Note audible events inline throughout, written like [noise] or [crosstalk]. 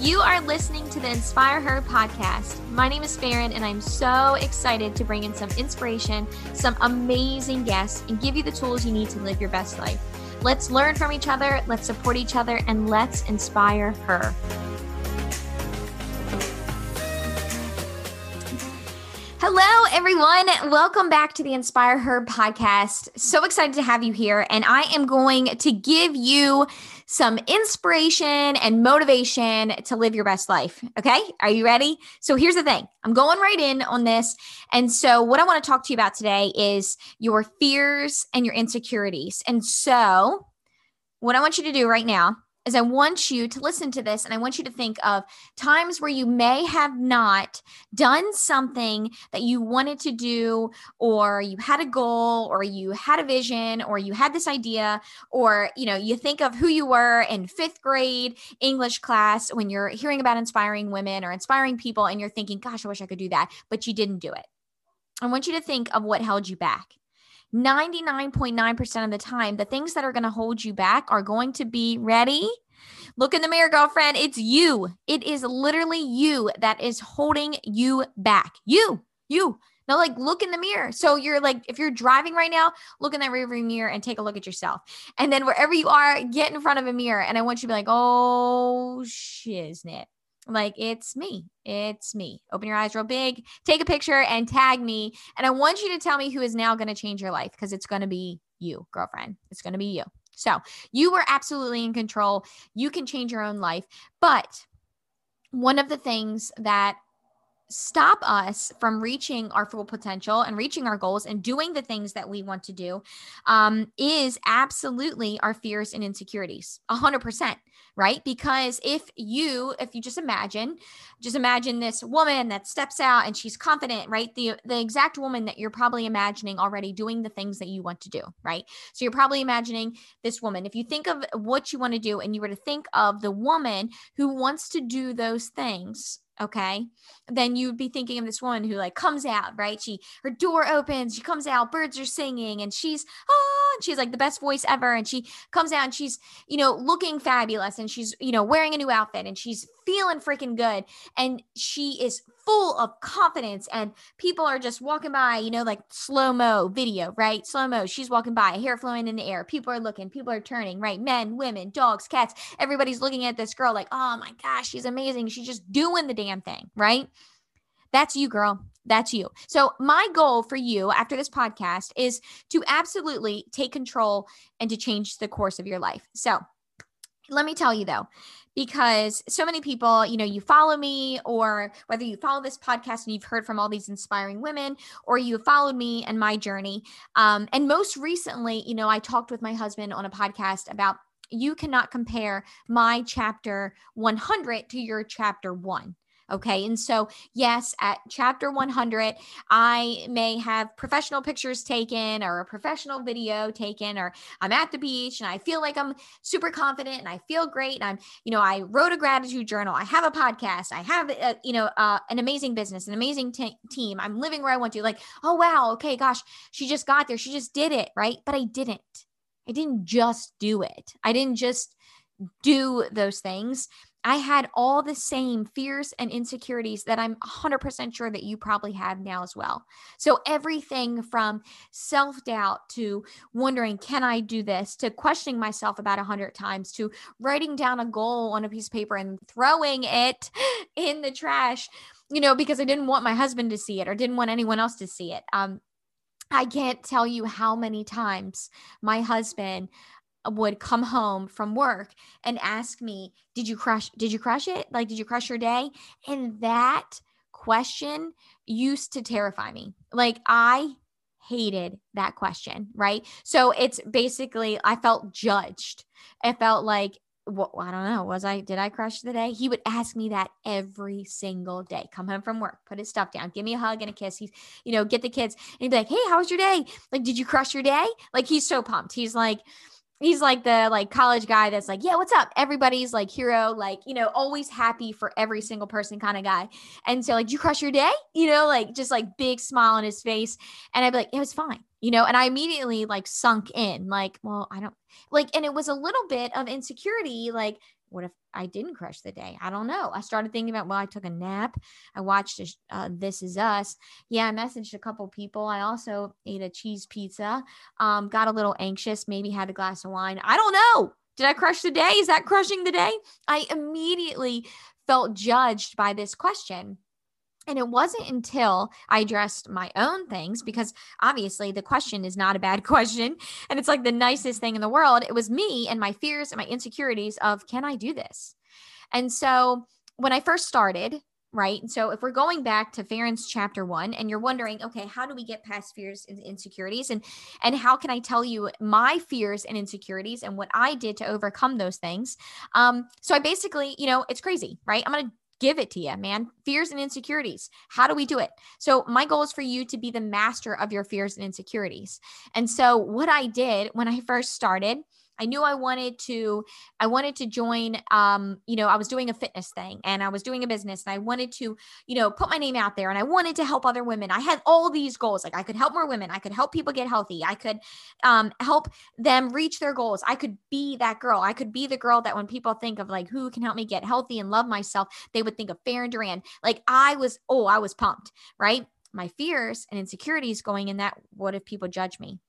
You are listening to the Inspire Her podcast. My name is Farin, and I'm so excited to bring in some inspiration, some amazing guests, and give you the tools you need to live your best life. Let's learn from each other, let's support each other, and let's inspire her. Hello, everyone. Welcome back to the Inspire Her podcast. So excited to have you here. And I am going to give you some inspiration and motivation to live your best life. Okay. Are you ready? So here's the thing I'm going right in on this. And so, what I want to talk to you about today is your fears and your insecurities. And so, what I want you to do right now is I want you to listen to this and I want you to think of times where you may have not done something that you wanted to do, or you had a goal, or you had a vision, or you had this idea, or you know, you think of who you were in fifth grade English class when you're hearing about inspiring women or inspiring people, and you're thinking, gosh, I wish I could do that, but you didn't do it. I want you to think of what held you back. 99.9% of the time, the things that are going to hold you back are going to be ready. Look in the mirror, girlfriend. It's you. It is literally you that is holding you back. You, you. Now, like, look in the mirror. So you're like, if you're driving right now, look in that rearview mirror and take a look at yourself. And then wherever you are, get in front of a mirror. And I want you to be like, oh, shiznit. Like it's me. It's me. Open your eyes real big, take a picture and tag me. And I want you to tell me who is now going to change your life because it's going to be you, girlfriend. It's going to be you. So you were absolutely in control. You can change your own life. But one of the things that stop us from reaching our full potential and reaching our goals and doing the things that we want to do um, is absolutely our fears and insecurities 100% right? Because if you if you just imagine just imagine this woman that steps out and she's confident right? The the exact woman that you're probably imagining already doing the things that you want to do right? So you're probably imagining this woman. If you think of what you want to do and you were to think of the woman who wants to do those things okay then you'd be thinking of this woman who like comes out right she her door opens she comes out birds are singing and she's oh and she's like the best voice ever and she comes out and she's you know looking fabulous and she's you know wearing a new outfit and she's feeling freaking good and she is full of confidence and people are just walking by, you know, like slow mo video, right? Slow mo. She's walking by, hair flowing in the air. People are looking, people are turning, right? Men, women, dogs, cats. Everybody's looking at this girl like, oh my gosh, she's amazing. She's just doing the damn thing, right? That's you, girl. That's you. So, my goal for you after this podcast is to absolutely take control and to change the course of your life. So, let me tell you though, because so many people, you know, you follow me, or whether you follow this podcast and you've heard from all these inspiring women, or you have followed me and my journey. Um, and most recently, you know, I talked with my husband on a podcast about you cannot compare my chapter 100 to your chapter one. Okay. And so, yes, at chapter 100, I may have professional pictures taken or a professional video taken, or I'm at the beach and I feel like I'm super confident and I feel great. And I'm, you know, I wrote a gratitude journal. I have a podcast. I have, a, you know, uh, an amazing business, an amazing t- team. I'm living where I want to. Like, oh, wow. Okay. Gosh, she just got there. She just did it. Right. But I didn't. I didn't just do it. I didn't just do those things. I had all the same fears and insecurities that I'm 100% sure that you probably have now as well. So, everything from self doubt to wondering, can I do this, to questioning myself about 100 times, to writing down a goal on a piece of paper and throwing it [laughs] in the trash, you know, because I didn't want my husband to see it or didn't want anyone else to see it. Um, I can't tell you how many times my husband would come home from work and ask me, "Did you crush did you crush it? Like did you crush your day?" And that question used to terrify me. Like I hated that question, right? So it's basically I felt judged. I felt like well, I don't know. Was I, did I crush the day? He would ask me that every single day. Come home from work, put his stuff down, give me a hug and a kiss. He's, you know, get the kids and he'd be like, Hey, how was your day? Like, did you crush your day? Like, he's so pumped. He's like, he's like the like college guy that's like yeah what's up? Everybody's like hero like you know always happy for every single person kind of guy. And so like you crush your day? You know like just like big smile on his face. And i'd be like it was fine you know? And i immediately like sunk in like well i don't like and it was a little bit of insecurity like what if I didn't crush the day? I don't know. I started thinking about, well, I took a nap. I watched uh, This Is Us. Yeah, I messaged a couple people. I also ate a cheese pizza. Um, got a little anxious, maybe had a glass of wine. I don't know. Did I crush the day? Is that crushing the day? I immediately felt judged by this question. And it wasn't until I addressed my own things, because obviously the question is not a bad [laughs] question. And it's like the nicest thing in the world. It was me and my fears and my insecurities of, can I do this? And so when I first started, right? So if we're going back to Farin's chapter one and you're wondering, okay, how do we get past fears and insecurities? And and how can I tell you my fears and insecurities and what I did to overcome those things? Um, so I basically, you know, it's crazy, right? I'm gonna give it to you, man. Fears and insecurities. How do we do it? So, my goal is for you to be the master of your fears and insecurities. And so, what I did when I first started, I knew I wanted to I wanted to join um you know I was doing a fitness thing and I was doing a business and I wanted to you know put my name out there and I wanted to help other women. I had all these goals like I could help more women, I could help people get healthy, I could um help them reach their goals. I could be that girl. I could be the girl that when people think of like who can help me get healthy and love myself, they would think of Farin Doran. Like I was oh, I was pumped, right? My fears and insecurities going in that what if people judge me?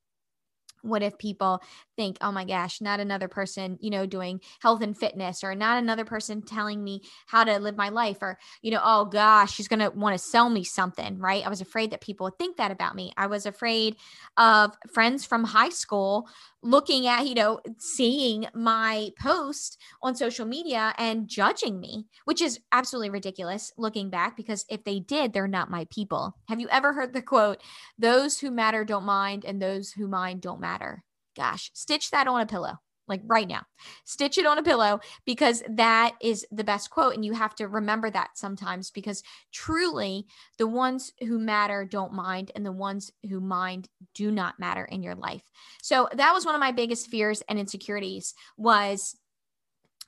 What if people think oh my gosh not another person you know doing health and fitness or not another person telling me how to live my life or you know oh gosh she's going to want to sell me something right? I was afraid that people would think that about me. I was afraid of friends from high school looking at you know seeing my post on social media and judging me which is absolutely ridiculous looking back because if they did they're not my people. Have you ever heard the quote those who matter don't mind and those who mind don't matter gosh stitch that on a pillow like right now. Stitch it on a pillow because that is the best quote. And you have to remember that sometimes because truly the ones who matter don't mind, and the ones who mind do not matter in your life. So that was one of my biggest fears and insecurities was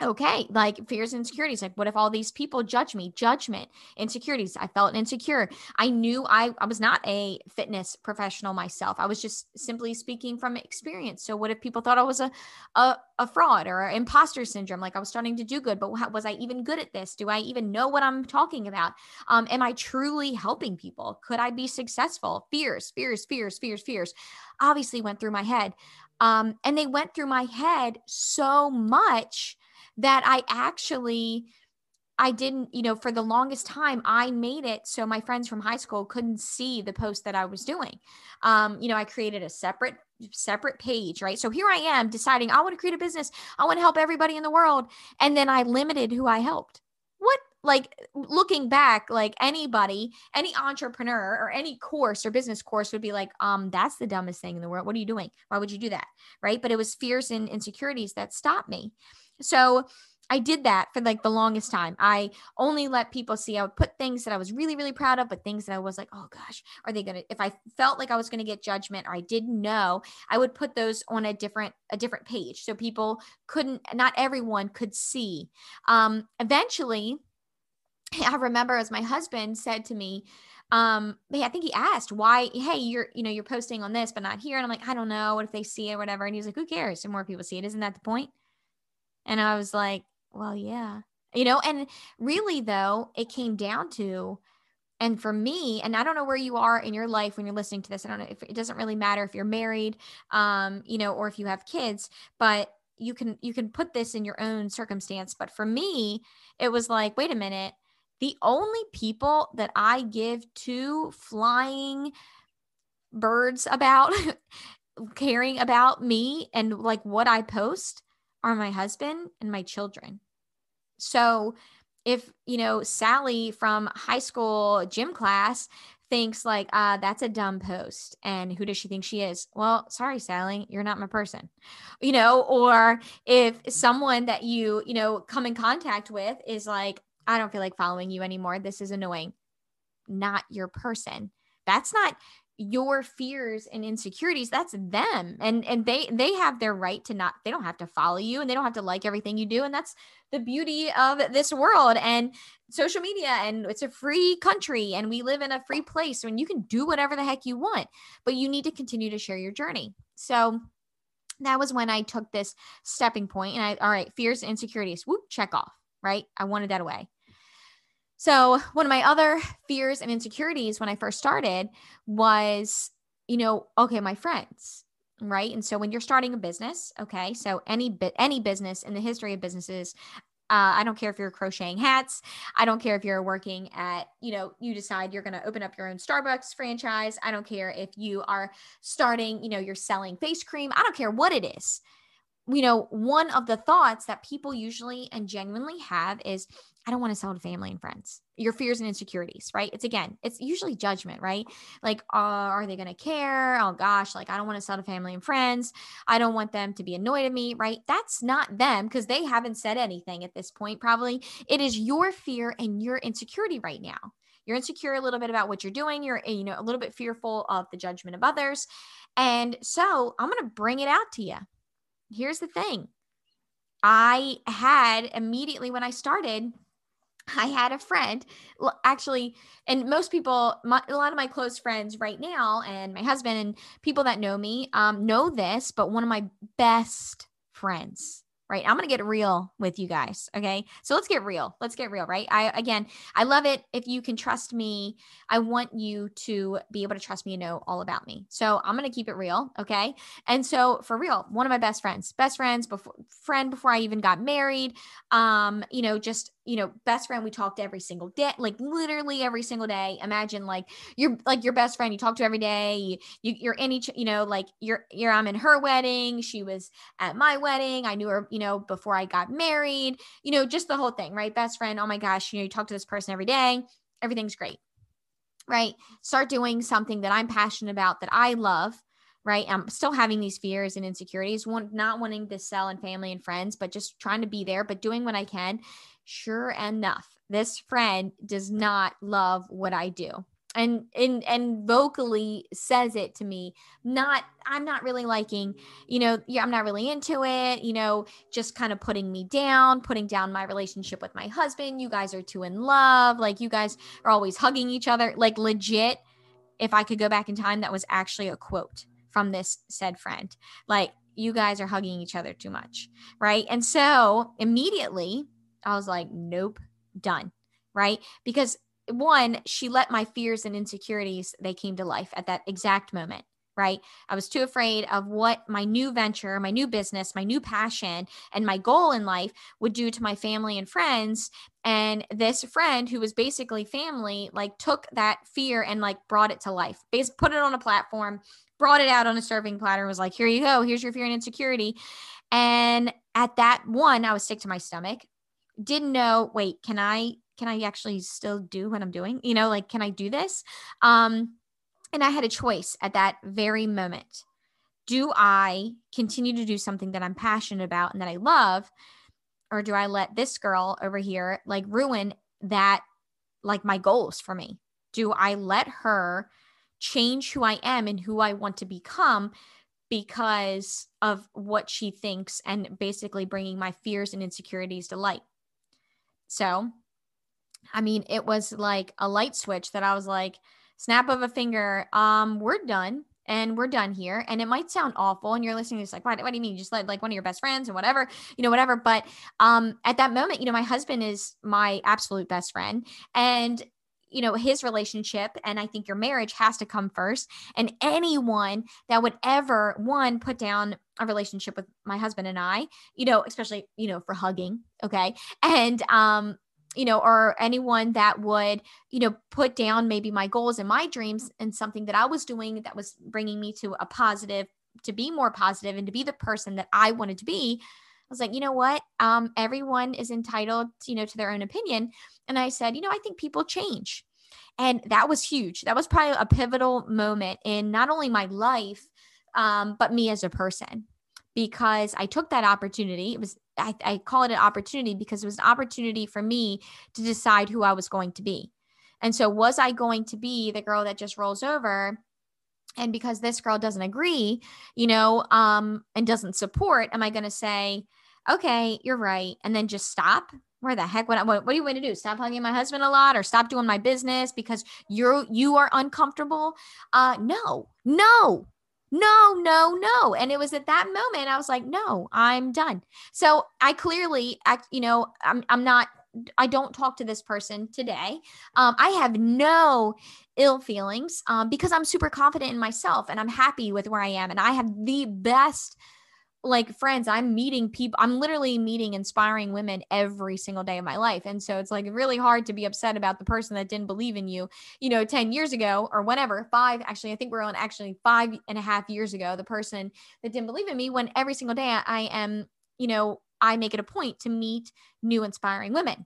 okay like fears and insecurities like what if all these people judge me? Judgment insecurities i felt insecure. I knew i i was not a fitness professional myself. I was just simply speaking from experience. So what if people thought i was a a, a fraud or imposter syndrome? Like i was starting to do good but how, was i even good at this? Do i even know what i'm talking about? Um am i truly helping people? Could i be successful? Fears fears fears fears fears obviously went through my head. Um and they went through my head so much that I actually I didn't, you know, for the longest time, I made it so my friends from high school couldn't see the post that I was doing. Um, you know, I created a separate separate page, right? So here I am deciding I want to create a business. I want to help everybody in the world, and then I limited who I helped. What like looking back, like anybody, any entrepreneur or any course or business course would be like, um, that's the dumbest thing in the world. What are you doing? Why would you do that? Right. But it was fears and insecurities that stopped me. So I did that for like the longest time. I only let people see. I would put things that I was really, really proud of, but things that I was like, oh gosh, are they gonna? If I felt like I was gonna get judgment or I didn't know, I would put those on a different a different page so people couldn't. Not everyone could see. Um, eventually, [laughs] I remember as my husband said to me, um I think he asked why hey you're you know you're posting on this but not here and I'm like I don't know what if they see it or whatever and he was like who cares And more people see it isn't that the point? point and I was like, well, yeah. You know, and really though, it came down to and for me, and I don't know where you are in your life when you're listening to this. I don't know if it doesn't really matter if you're married, um, you know, or if you have kids, but you can you can put this in your own circumstance. But for me, it was like, wait a minute, the only people that I give to flying birds about [laughs] caring about me and like what I post are my husband and my children. So if, you know, Sally from high school gym class thinks like, uh, that's a dumb post. And who does she think she is? Well, sorry, Sally, you're not my person. You know, or if someone that you, you know, come in contact with is like, I don't feel like following you anymore. This is annoying. Not your person. That's not your fears and insecurities that's them and and they they have their right to not they don't have to follow you and they don't have to like everything you do and that's the beauty of this world and social media and it's a free country and we live in a free place and you can do whatever the heck you want but you need to continue to share your journey so that was when I took this stepping point and I, all right, fears and insecurities, whoop, check off, right? I wanted that away. So, one of my other fears and insecurities when I first started was, you know, okay, my friends, right? And so when you're starting a business, okay, so any bit any business in the history of businesses, uh, I don't care if you're crocheting hats. I don't care if you're working at, you know, you decide you're going to open up your own Starbucks franchise. I don't care if you are starting, you know, you're selling face cream. I don't care what it is. You know, one of the thoughts that people usually and genuinely have is, I don't want to sell to family and friends. Your fears and insecurities, right? It's again, it's usually judgment, right? Like, uh, are they going to care? Oh gosh, like I don't want to sell to family and friends. I don't want them to be annoyed at me, right? That's not them because they haven't said anything at this point, probably. It is your fear and your insecurity right now. You're insecure a little bit about what you're doing. You're, you know, a little bit fearful of the judgment of others. And so I'm going to bring it out to you. Here's the thing. I had immediately when I started, I had a friend, actually, and most people, my, a lot of my close friends right now, and my husband and people that know me um, know this, but one of my best friends right? I'm going to get real with you guys. Okay. So let's get real. Let's get real, right? I, again, I love it. If you can trust me, I want you to be able to trust me and know all about me. So I'm going to keep it real. Okay. And so for real, one of my best friends, best friends before friend before I even got married, um, you know, just you know, best friend we talked every single day, like literally every single day. Imagine like you're like your best friend you talk to every day. You, you you're in each, you know, like you're you're I'm in her wedding. She was at my wedding. I knew her, you know, before I got married. You know, just the whole thing, right? Best friend. Oh my gosh, you know, you talk to this person every day. Everything's great, right? Start doing something that I'm passionate about that I love right? I'm still having these fears and insecurities, not wanting to sell and family and friends, but just trying to be there, but doing what I can sure enough, this friend does not love what I do. And and and vocally says it to me. Not I'm not really liking, you know, yeah, I'm not really into it, you know, just kind of putting me down, putting down my relationship with my husband. You guys are too in love. Like you guys are always hugging each other. Like legit, if I could go back in time, that was actually a quote from this said friend. Like, you guys are hugging each other too much. Right. And so immediately I was like, nope, done. Right. Because one, she let my fears and insecurities, they came to life at that exact moment. Right. I was too afraid of what my new venture, my new business, my new passion, and my goal in life would do to my family and friends. And this friend who was basically family, like took that fear and like brought it to life, put it on a platform, brought it out on a serving platter, was like, here you go. Here's your fear and insecurity. And at that one, I was sick to my stomach didn't know, wait, can I can I actually still do what I'm doing? You know, like can I do this? Um and I had a choice at that very moment. Do I continue to do something that I'm passionate about and that I love or do I let this girl over here like ruin that like my goals for me? Do I let her change who I am and who I want to become because of what she thinks and basically bringing my fears and insecurities to light? So, I mean, it was like a light switch that I was like, snap of a finger, um, we're done and we're done here. And it might sound awful, and you're listening to this like, what, what do you mean? just let like one of your best friends and whatever, you know, whatever. But um, at that moment, you know, my husband is my absolute best friend, and you know his relationship and i think your marriage has to come first. And anyone that would ever one put down a relationship with my husband and i you know especially you know for hugging okay? And um you know or anyone that would you know put down maybe my goals and my dreams and something that i was doing that was bringing me to a positive to be more positive and to be the person that i wanted to be was like, you know what? Um, everyone is entitled, you know, to their own opinion. And I said, you know, I think people change. And that was huge. That was probably a pivotal moment in not only my life, um, but me as a person, because I took that opportunity. It was, I, I call it an opportunity because it was an opportunity for me to decide who I was going to be. And so, was I going to be the girl that just rolls over? And because this girl doesn't agree, you know, um, and doesn't support, am I going to say, okay, you're right. And then just stop. Where the heck? What, what, are you going to do? Stop hugging my husband a lot or stop doing my business because you're, you are uncomfortable? Uh, no, no, no, no, no. And it was at that moment I was like, no, I'm done. So I clearly, act, you know, I'm, I'm not, I don't talk to this person today. Um, I have no ill feelings um, because I'm super confident in myself and I'm happy with where I am. And I have the best like friends i'm meeting people i'm literally meeting inspiring women every single day of my life and so it's like really hard to be upset about the person that didn't believe in you you know 10 years ago or whatever five actually i think we're on actually five and a half years ago the person that didn't believe in me when every single day i am you know i make it a point to meet new inspiring women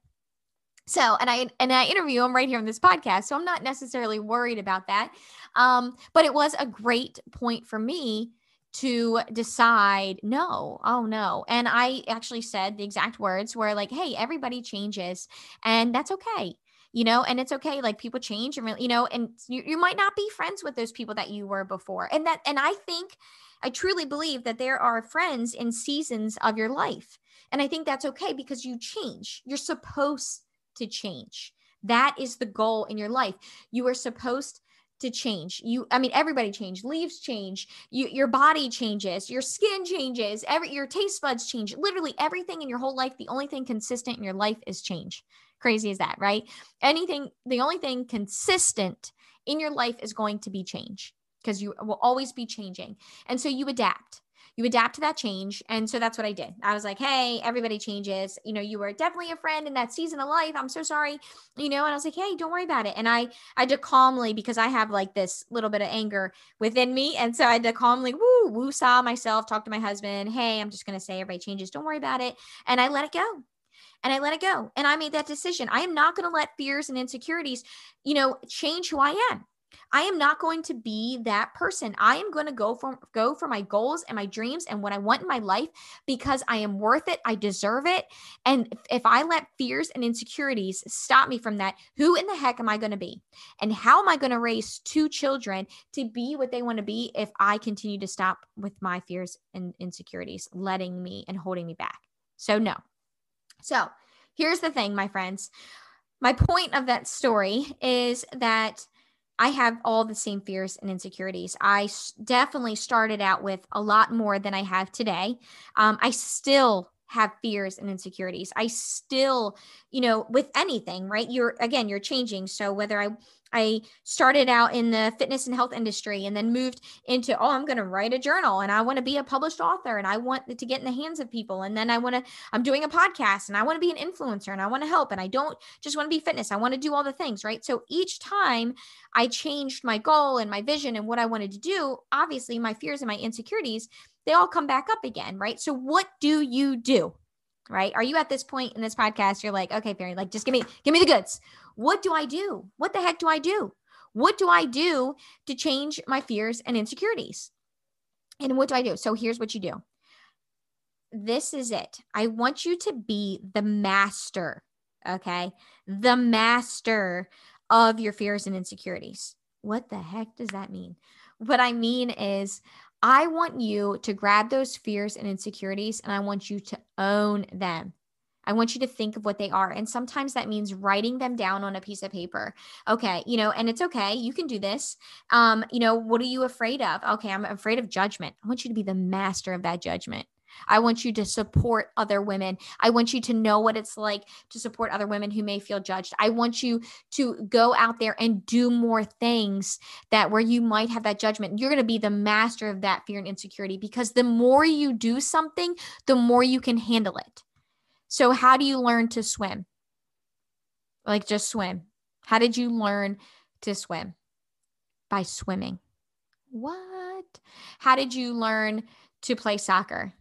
so, and I and I interview them right here on this podcast, so I'm not necessarily worried about that. Um, but it was a great point for me to decide no oh no and i actually said the exact words were like hey everybody changes and that's okay you know and it's okay like people change and you know and you, you might not be friends with those people that you were before and that and i think i truly believe that there are friends in seasons of your life and i think that's okay because you change you're supposed to change that is the goal in your life you are supposed to change. You, I mean, everybody change. Leaves change. You, your body changes. Your skin changes. Every your taste buds change. Literally everything in your whole life. The only thing consistent in your life is change. Crazy as that, right? Anything. The only thing consistent in your life is going to be change because you will always be changing, and so you adapt you adapt to that change. And so that's what I did. I was like, hey, everybody changes. You know, you were definitely a friend in that season of life. I'm so sorry. You know, and I was like, hey, don't worry about it. And I I had to calmly because I have like this little bit of anger within me. And so I had to calmly woo, woo saw myself, talk to my husband. Hey, I'm just gonna say everybody changes. Don't worry about it. And I let it go and I let it go. And I made that decision. I am not going to let fears and insecurities, you know, change who I am. I am not going to be that person. I am going to go for go for my goals and my dreams and what I want in my life because I am worth it. I deserve it. And if, if I let fears and insecurities stop me from that, who in the heck am I going to be? And how am I going to raise two children to be what they want to be if I continue to stop with my fears and insecurities letting me and holding me back? So no. So, here's the thing, my friends. My point of that story is that I have all the same fears and insecurities. I definitely started out with a lot more than I have today. Um, I still have fears and insecurities. I still, you know, with anything, right? You're again, you're changing. So whether I I started out in the fitness and health industry and then moved into, oh, I'm going to write a journal and I want to be a published author and I want to get in the hands of people. And then I want to, I'm doing a podcast and I want to be an influencer and I want to help. And I don't just want to be fitness. I want to do all the things, right? So each time I changed my goal and my vision and what I wanted to do, obviously my fears and my insecurities, they all come back up again, right? So what do you do? right? Are you at this point in this podcast? You're like, okay, Fairy, like just give me, give me the goods. What do I do? What the heck do I do? What do I do to change my fears and insecurities? And what do I do? So here's what you do. This is it. I want you to be the master, okay? The master of your fears and insecurities. What the heck does that mean? What I mean is, I want you to grab those fears and insecurities and I want you to own them. I want you to think of what they are. And sometimes that means writing them down on a piece of paper. Okay. You know, and it's okay. You can do this. Um, you know, what are you afraid of? Okay. I'm afraid of judgment. I want you to be the master of that judgment. I want you to support other women. I want you to know what it's like to support other women who may feel judged. I want you to go out there and do more things that where you might have that judgment. You're going to be the master of that fear and insecurity because the more you do something, the more you can handle it. So, how do you learn to swim? Like just swim. How did you learn to swim? By swimming. What? How did you learn to play soccer?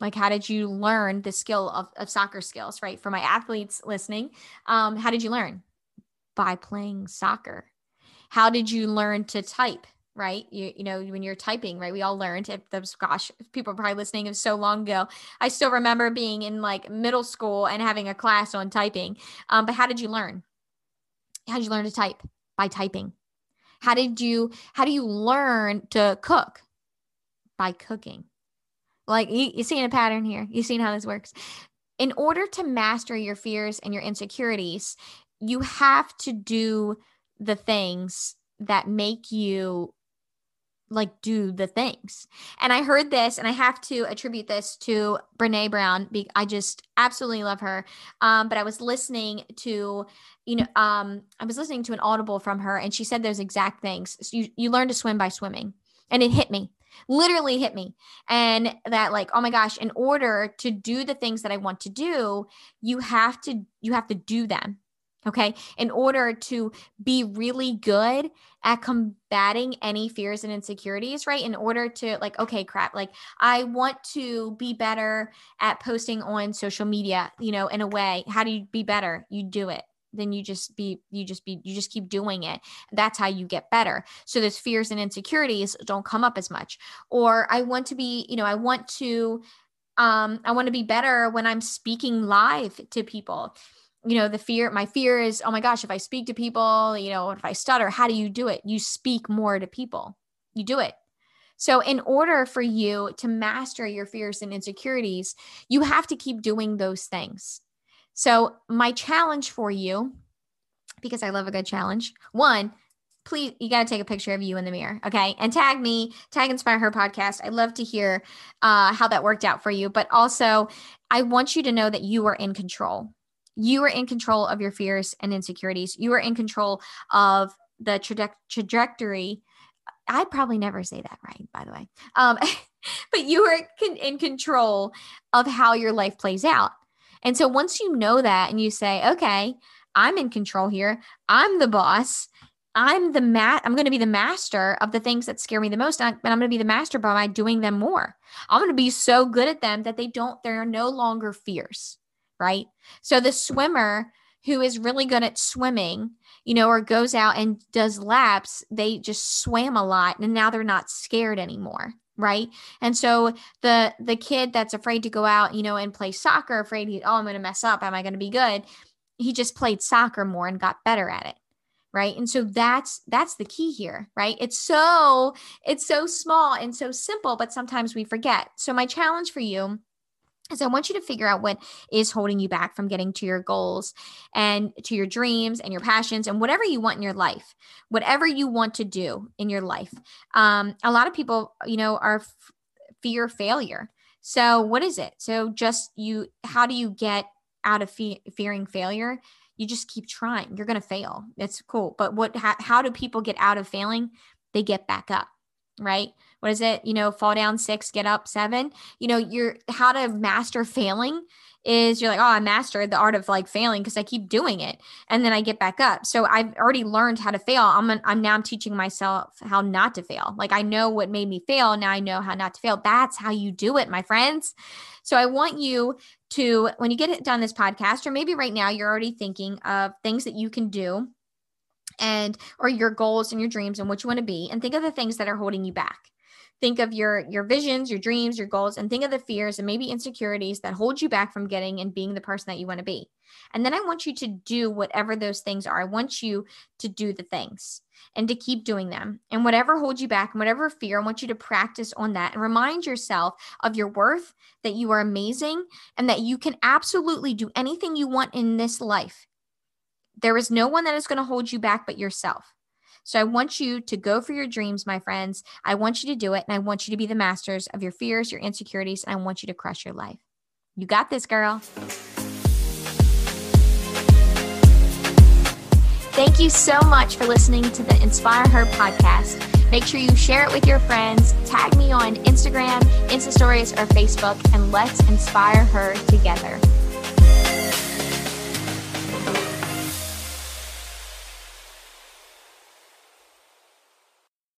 like how did you learn the skill of, of soccer skills right for my athletes listening um, how did you learn by playing soccer how did you learn to type right? You, you know when you're typing right? We all learned if those gosh people are probably listening of so long ago. I still remember being in like middle school and having a class on typing. Um, but how did you learn? How did you learn to type? By typing. How did you how do you learn to cook? By cooking. Like you, you seeing a pattern here. You seeing how this works. In order to master your fears and your insecurities, you have to do the things that make you like do the things. And I heard this and I have to attribute this to Brene Brown. I just absolutely love her. Um, but I was listening to, you know, um, I was listening to an audible from her and she said those exact things. So you, you learn to swim by swimming. And it hit me, literally hit me. And that like, oh my gosh, in order to do the things that I want to do, you have to, you have to do them Okay. In order to be really good at combating any fears and insecurities, right? In order to, like, okay, crap, like, I want to be better at posting on social media, you know, in a way. How do you be better? You do it. Then you just be, you just be, you just keep doing it. That's how you get better. So those fears and insecurities don't come up as much. Or I want to be, you know, I want to, um, I want to be better when I'm speaking live to people you know the fear my fear is oh my gosh if i speak to people you know if i stutter how do you do it? You speak more to people. You do it. So in order for you to master your fears and insecurities you have to keep doing those things. So my challenge for you because i love a good challenge one please you got to take a picture of you in the mirror okay? And tag me tag inspire her podcast. I love to hear uh, how that worked out for you but also i want you to know that you are in control you are in control of your fears and insecurities. You are in control of the traje- trajectory. I probably never say that right, by the way. Um, [laughs] but you are con- in control of how your life plays out. And so once you know that and you say, okay, I'm in control here, I'm the boss. I'm the mat. I'm going to be the master of the things that scare me the most, and I'm going to be the master by doing them more. I'm going to be so good at them that they don't. They are no longer fears right? So the swimmer who is really good at swimming, you know, or goes out and does laps, they just swam a lot and now they're not scared anymore right? And so the the kid that's afraid to go out you know and play soccer afraid he oh i'm going to mess up. Am i going to be good? He just played soccer more and got better at it right? And so that's that's the key here right? It's so it's so small and so simple but sometimes we forget. So my challenge for you so I want you to figure out what is holding you back from getting to your goals and to your dreams and your passions and whatever you want in your life, whatever you want to do in your life. Um, a lot of people, you know, are f- fear failure. So what is it? So just you, how do you get out of fe- fearing failure? You just keep trying. You're going to fail. It's cool. But what, how do people get out of failing? They get back up right? What is it? You know, fall down six, get up seven. You know, you're how to master failing is you're like, oh, I mastered the art of like failing because I keep doing it, and then I get back up. So I've already learned how to fail. I'm an, I'm now I'm teaching myself how not to fail. Like I know what made me fail. Now I know how not to fail. That's how you do it, my friends. So I want you to when you get it done this podcast, or maybe right now you're already thinking of things that you can do and or your goals and your dreams and what you want to be and think of the things that are holding you back. Think of your your visions your dreams your goals and think of the fears and maybe insecurities that hold you back from getting and being the person that you want to be. And then i want you to do whatever those things are. I want you to do the things and to keep doing them. And whatever holds you back and whatever fear i want you to practice on that and remind yourself of your worth that you are amazing and that you can absolutely do anything you want in this life there is no one that is going to hold you back but yourself. So I want you to go for your dreams, my friends. I want you to do it. And I want you to be the masters of your fears, your insecurities, and I want you to crush your life. You got this, girl. Thank you so much for listening to the Inspire Her podcast. Make sure you share it with your friends, tag me on Instagram, Insta Stories, or Facebook, and let's inspire her together.